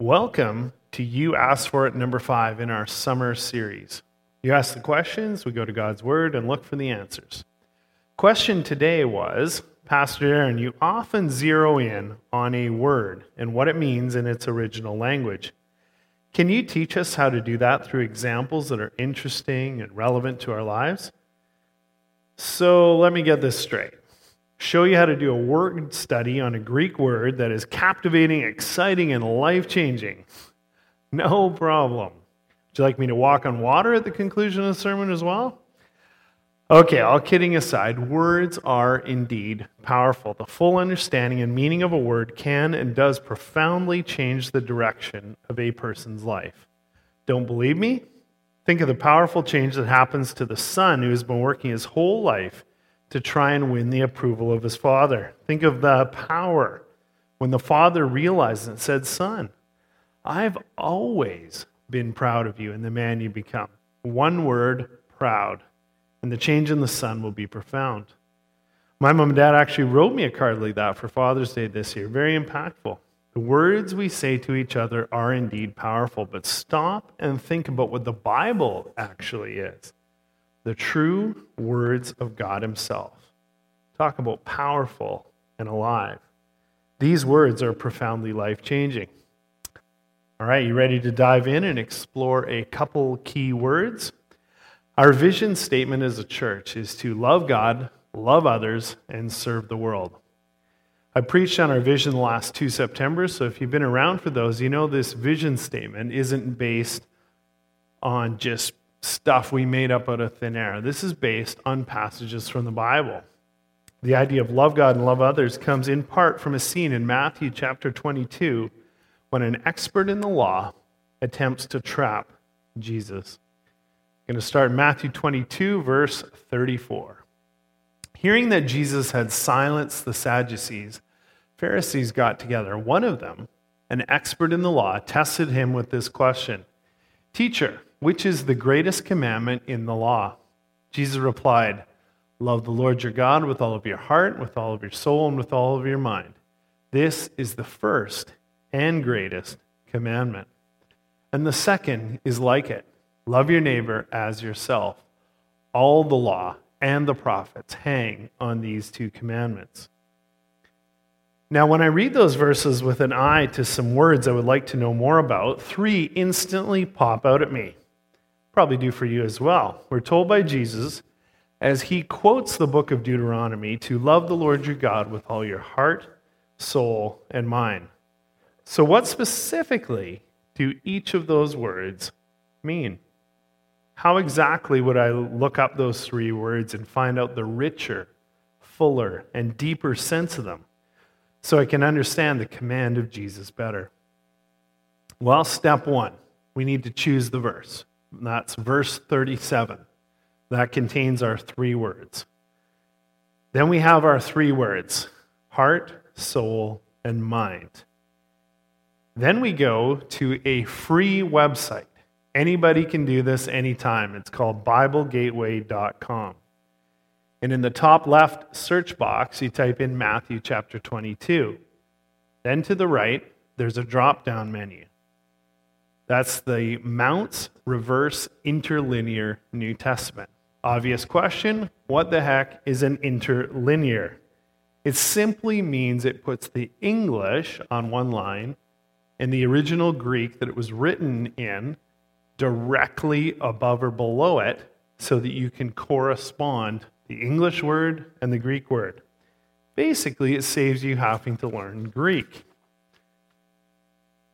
Welcome to You Asked For It number five in our summer series. You ask the questions, we go to God's Word and look for the answers. Question today was Pastor Aaron, you often zero in on a word and what it means in its original language. Can you teach us how to do that through examples that are interesting and relevant to our lives? So let me get this straight show you how to do a word study on a Greek word that is captivating, exciting, and life changing. No problem. Would you like me to walk on water at the conclusion of the sermon as well? Okay, all kidding aside, words are indeed powerful. The full understanding and meaning of a word can and does profoundly change the direction of a person's life. Don't believe me? Think of the powerful change that happens to the son who has been working his whole life to try and win the approval of his father. Think of the power when the father realized and said, Son, I've always been proud of you and the man you become. One word, proud. And the change in the son will be profound. My mom and dad actually wrote me a card like that for Father's Day this year. Very impactful. The words we say to each other are indeed powerful, but stop and think about what the Bible actually is the true words of God Himself. Talk about powerful and alive. These words are profoundly life changing. All right, you ready to dive in and explore a couple key words? Our vision statement as a church is to love God, love others, and serve the world. I preached on our vision the last two September, so if you've been around for those, you know this vision statement isn't based on just stuff we made up out of thin air. This is based on passages from the Bible. The idea of love God and love others comes in part from a scene in Matthew chapter 22 when an expert in the law attempts to trap Jesus. I'm going to start Matthew 22, verse 34. Hearing that Jesus had silenced the Sadducees, Pharisees got together. One of them, an expert in the law, tested him with this question Teacher, which is the greatest commandment in the law? Jesus replied, Love the Lord your God with all of your heart, with all of your soul, and with all of your mind. This is the first and greatest commandment. And the second is like it love your neighbor as yourself. All the law and the prophets hang on these two commandments. Now, when I read those verses with an eye to some words I would like to know more about, three instantly pop out at me probably do for you as well. We're told by Jesus, as he quotes the book of Deuteronomy, to love the Lord your God with all your heart, soul, and mind. So, what specifically do each of those words mean? How exactly would I look up those three words and find out the richer, fuller, and deeper sense of them so I can understand the command of Jesus better? Well, step one, we need to choose the verse. That's verse 37. That contains our three words. Then we have our three words heart, soul, and mind. Then we go to a free website. Anybody can do this anytime. It's called BibleGateway.com. And in the top left search box, you type in Matthew chapter 22. Then to the right, there's a drop down menu. That's the Mounce Reverse Interlinear New Testament. Obvious question what the heck is an interlinear? It simply means it puts the English on one line and the original Greek that it was written in directly above or below it so that you can correspond the English word and the Greek word. Basically, it saves you having to learn Greek.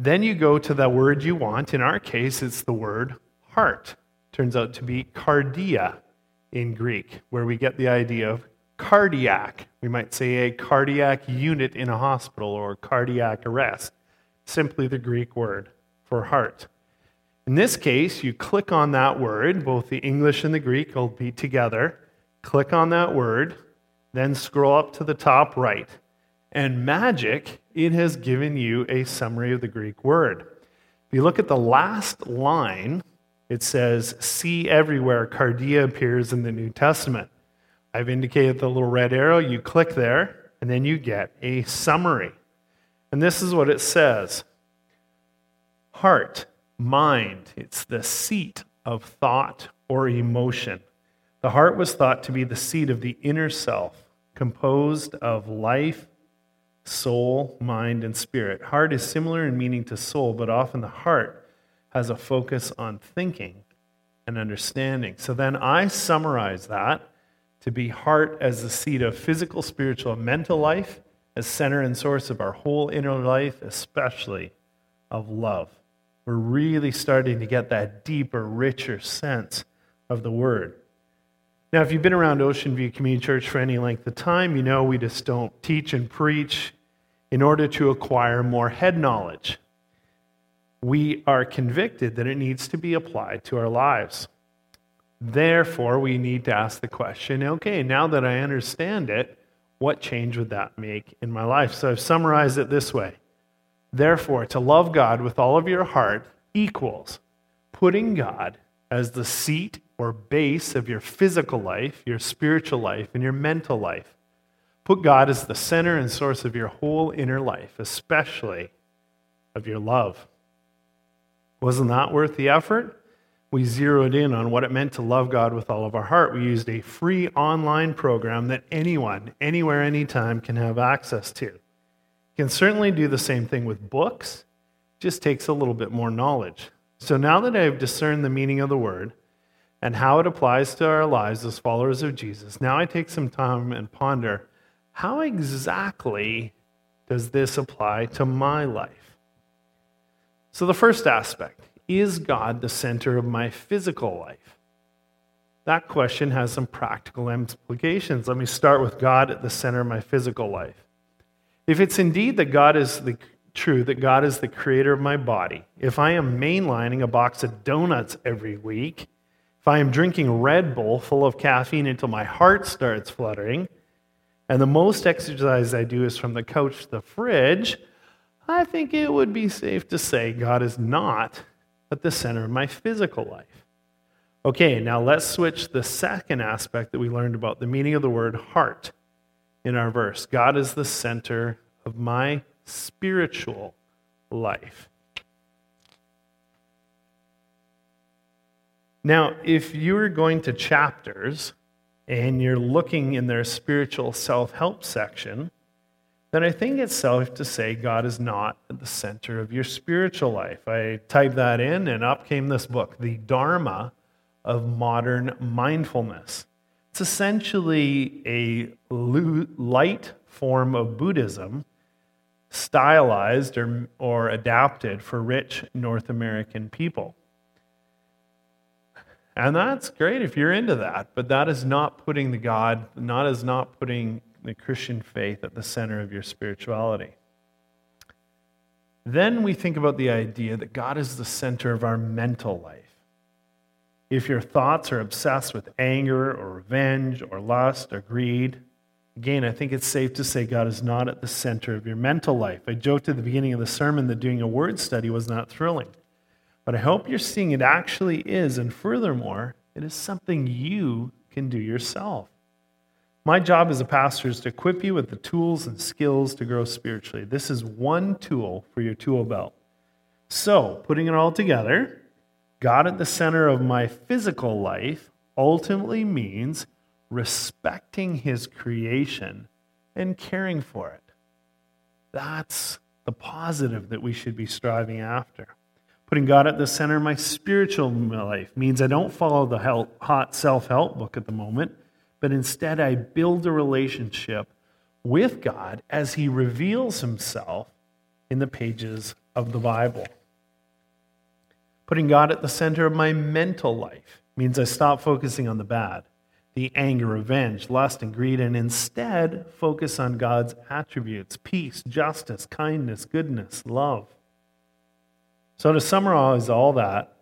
Then you go to the word you want. In our case, it's the word heart. Turns out to be cardia in Greek, where we get the idea of cardiac. We might say a cardiac unit in a hospital or cardiac arrest. Simply the Greek word for heart. In this case, you click on that word, both the English and the Greek will be together. Click on that word, then scroll up to the top right. And magic, it has given you a summary of the Greek word. If you look at the last line, it says, See everywhere cardia appears in the New Testament. I've indicated the little red arrow. You click there, and then you get a summary. And this is what it says Heart, mind, it's the seat of thought or emotion. The heart was thought to be the seat of the inner self, composed of life, soul, mind, and spirit. Heart is similar in meaning to soul, but often the heart has a focus on thinking and understanding. So then I summarize that to be heart as the seat of physical, spiritual, and mental life, as center and source of our whole inner life, especially of love. We're really starting to get that deeper, richer sense of the word. Now, if you've been around Ocean View Community Church for any length of time, you know we just don't teach and preach in order to acquire more head knowledge. We are convicted that it needs to be applied to our lives. Therefore, we need to ask the question okay, now that I understand it, what change would that make in my life? So I've summarized it this way. Therefore, to love God with all of your heart equals putting God as the seat or base of your physical life, your spiritual life, and your mental life. Put God as the center and source of your whole inner life, especially of your love. Wasn't that worth the effort? we zeroed in on what it meant to love God with all of our heart. We used a free online program that anyone, anywhere, anytime can have access to. You can certainly do the same thing with books, just takes a little bit more knowledge. So now that I've discerned the meaning of the word and how it applies to our lives as followers of Jesus, now I take some time and ponder how exactly does this apply to my life? So, the first aspect is God the center of my physical life? That question has some practical implications. Let me start with God at the center of my physical life. If it's indeed that God is the true that God is the creator of my body, if I am mainlining a box of donuts every week, if I am drinking Red Bull full of caffeine until my heart starts fluttering, and the most exercise I do is from the couch to the fridge, I think it would be safe to say God is not at the center of my physical life. Okay, now let's switch the second aspect that we learned about the meaning of the word heart in our verse. God is the center of my spiritual life. Now, if you're going to chapters and you're looking in their spiritual self help section, then I think it's safe to say God is not at the center of your spiritual life. I typed that in, and up came this book, The Dharma of Modern Mindfulness. It's essentially a light form of Buddhism, stylized or, or adapted for rich North American people. And that's great if you're into that, but that is not putting the God, not is not putting the Christian faith at the center of your spirituality. Then we think about the idea that God is the center of our mental life. If your thoughts are obsessed with anger or revenge or lust or greed, again, I think it's safe to say God is not at the center of your mental life. I joked at the beginning of the sermon that doing a word study was not thrilling. But I hope you're seeing it actually is, and furthermore, it is something you can do yourself. My job as a pastor is to equip you with the tools and skills to grow spiritually. This is one tool for your tool belt. So, putting it all together, God at the center of my physical life ultimately means respecting his creation and caring for it. That's the positive that we should be striving after. Putting God at the center of my spiritual life means I don't follow the hot self help book at the moment but instead I build a relationship with God as He reveals Himself in the pages of the Bible. Putting God at the center of my mental life means I stop focusing on the bad, the anger, revenge, lust, and greed, and instead focus on God's attributes peace, justice, kindness, goodness, love. So, to summarize all that,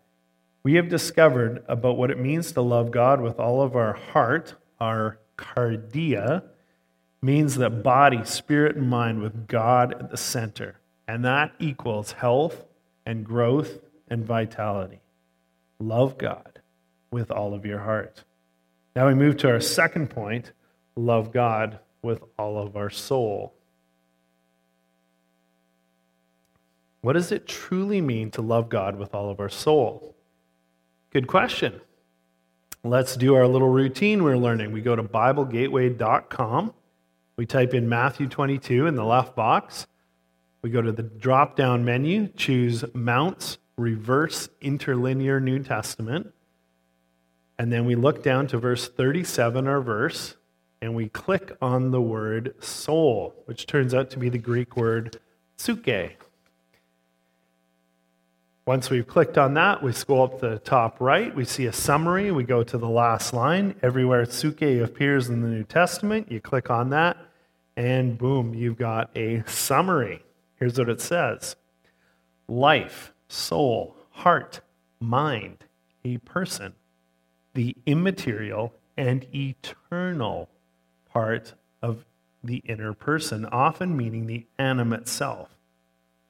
we have discovered about what it means to love God with all of our heart, our cardia, means that body, spirit, and mind with God at the center. And that equals health and growth and vitality. Love God with all of your heart. Now we move to our second point love God with all of our soul. What does it truly mean to love God with all of our soul? Good question. Let's do our little routine we're learning. We go to BibleGateway.com. We type in Matthew 22 in the left box. We go to the drop down menu, choose Mounce Reverse Interlinear New Testament. And then we look down to verse 37, our verse, and we click on the word soul, which turns out to be the Greek word psuche. Once we've clicked on that, we scroll up to the top right. We see a summary. We go to the last line. Everywhere psuche appears in the New Testament, you click on that, and boom, you've got a summary. Here's what it says Life, soul, heart, mind, a person the immaterial and eternal part of the inner person, often meaning the animate self,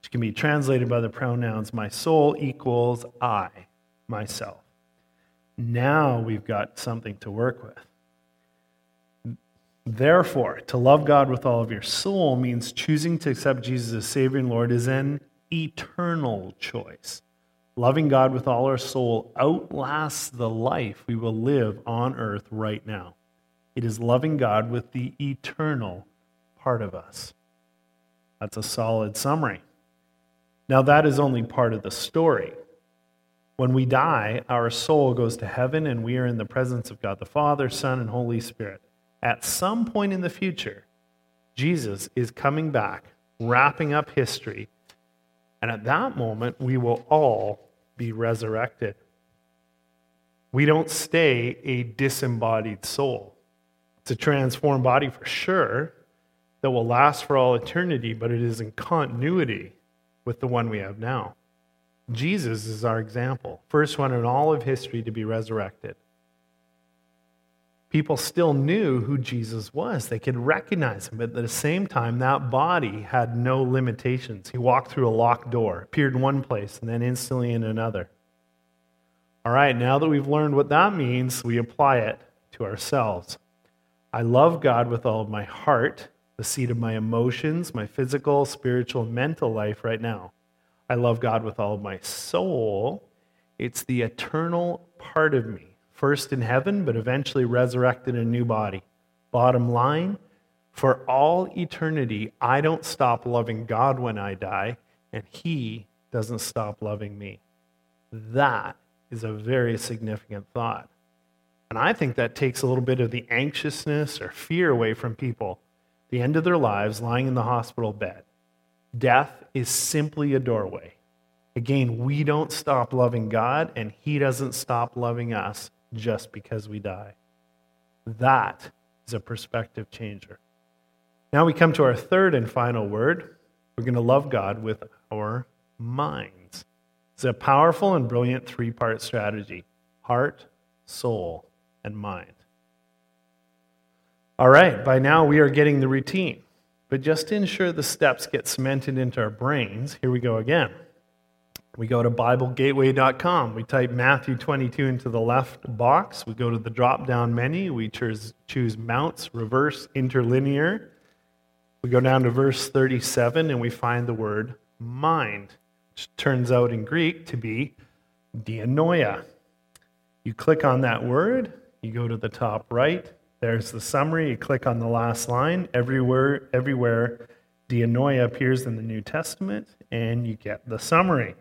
which can be translated by the pronouns my soul equals I, myself. Now we've got something to work with. Therefore, to love God with all of your soul means choosing to accept Jesus as Savior and Lord is an eternal choice. Loving God with all our soul outlasts the life we will live on earth right now. It is loving God with the eternal part of us. That's a solid summary. Now, that is only part of the story. When we die, our soul goes to heaven and we are in the presence of God the Father, Son, and Holy Spirit. At some point in the future, Jesus is coming back, wrapping up history, and at that moment, we will all be resurrected. We don't stay a disembodied soul. It's a transformed body for sure that will last for all eternity, but it is in continuity with the one we have now. Jesus is our example, first one in all of history to be resurrected. People still knew who Jesus was. They could recognize him, but at the same time, that body had no limitations. He walked through a locked door, appeared in one place, and then instantly in another. All right, now that we've learned what that means, we apply it to ourselves. I love God with all of my heart, the seat of my emotions, my physical, spiritual, mental life right now. I love God with all of my soul. It's the eternal part of me first in heaven, but eventually resurrected in a new body. Bottom line, for all eternity, I don't stop loving God when I die, and He doesn't stop loving me. That is a very significant thought. And I think that takes a little bit of the anxiousness or fear away from people. The end of their lives lying in the hospital bed. Death is simply a doorway. Again, we don't stop loving God, and He doesn't stop loving us just because we die. That is a perspective changer. Now we come to our third and final word. We're going to love God with our minds. It's a powerful and brilliant three part strategy heart, soul, and mind. All right, by now we are getting the routine. But just to ensure the steps get cemented into our brains, here we go again. We go to BibleGateway.com. We type Matthew 22 into the left box. We go to the drop down menu. We choose, Mounce, Reverse, Interlinear. We go down to verse 37 and we find the word mind, which turns out in Greek to be dianoia. You click on that word, you go to the top right. There's the summary. You click on the last line. Everywhere, everywhere, dianoia appears in the New Testament, and you get the summary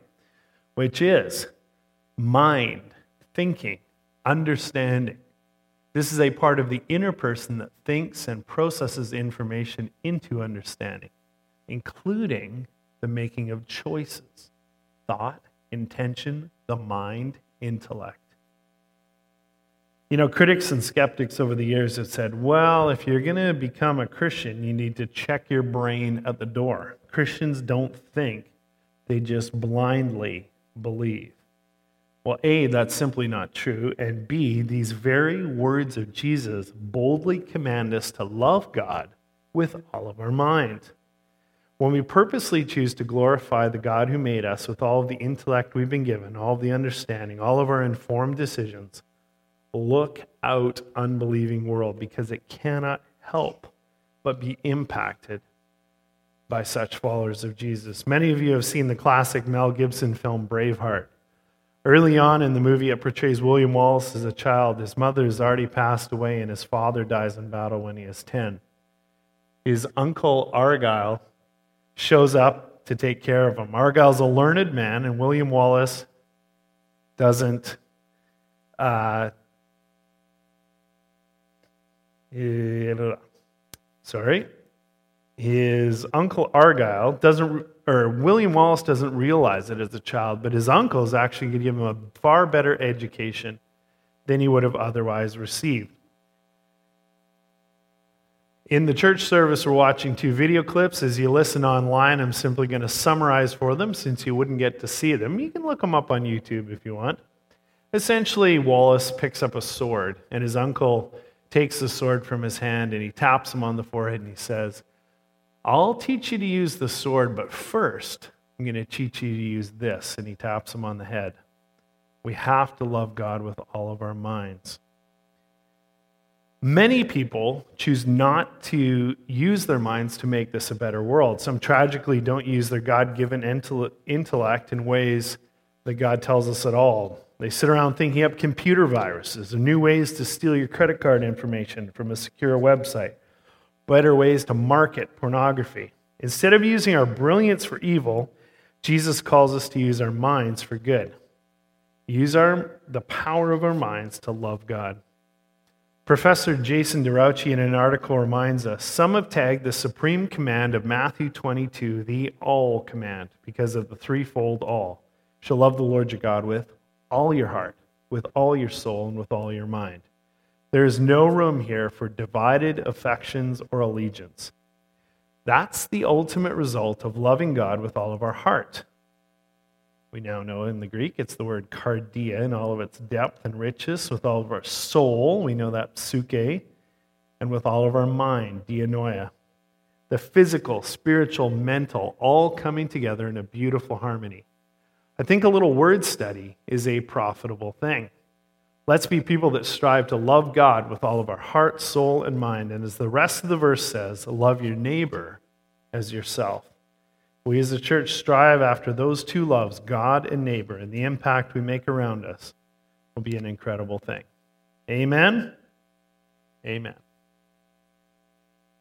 which is mind, thinking, understanding. This is a part of the inner person that thinks and processes information into understanding, including the making of choices, thought, intention, the mind, intellect. You know, critics and skeptics over the years have said, well, if you're going to become a Christian, you need to check your brain at the door. Christians don't think, they just blindly believe. Well, A, that's simply not true. And B, these very words of Jesus boldly command us to love God with all of our mind. When we purposely choose to glorify the God who made us with all of the intellect we've been given, all of the understanding, all of our informed decisions, look out, unbelieving world, because it cannot help but be impacted by such followers of Jesus. Many of you have seen the classic Mel Gibson film Braveheart. Early on in the movie, it portrays William Wallace as a child. His mother has already passed away, and his father dies in battle when he is 10. His uncle Argyle shows up to take care of him. Argyle's a learned man, and William Wallace doesn't. Uh, Uh, sorry, his uncle Argyle doesn't, or William Wallace doesn't realize it as a child, but his uncle is actually going to give him a far better education than he would have otherwise received. In the church service, we're watching two video clips. As you listen online, I'm simply going to summarize for them since you wouldn't get to see them. You can look them up on YouTube if you want. Essentially, Wallace picks up a sword, and his uncle takes the sword from his hand and he taps him on the forehead and he says, I'll teach you to use the sword, but first, I'm going to teach you to use this. And he taps him on the head. We have to love God with all of our minds. Many people choose not to use their minds to make this a better world. Some tragically don't use their God given intellect in ways that God tells us at all. They sit around thinking up computer viruses and new ways to steal your credit card information from a secure website, better ways to market pornography. Instead of using our brilliance for evil, Jesus calls us to use our minds for good. Use our, the power of our minds to love God. Professor Jason DeRouchie, in an article, reminds us some have tagged the supreme command of Matthew 22 the all command because of the threefold all. Shall love the Lord your God with all your heart, with all your soul, and with all your mind. There is no room here for divided affections or allegiance. That's the ultimate result of loving God with all of our heart. We now know in the Greek it's the word cardia in all of its depth and riches, with all of our soul, we know that psuche, and with all of our mind, dianoia. The physical, spiritual, mental, all coming together in a beautiful harmony. I think a little word study is a profitable thing. Let's be people that strive to love God with all of our heart, soul, and mind. And as the rest of the verse says, love your neighbor as yourself. We as a church strive after those two loves, God and neighbor, and the impact we make around us will be an incredible thing. Amen. Amen.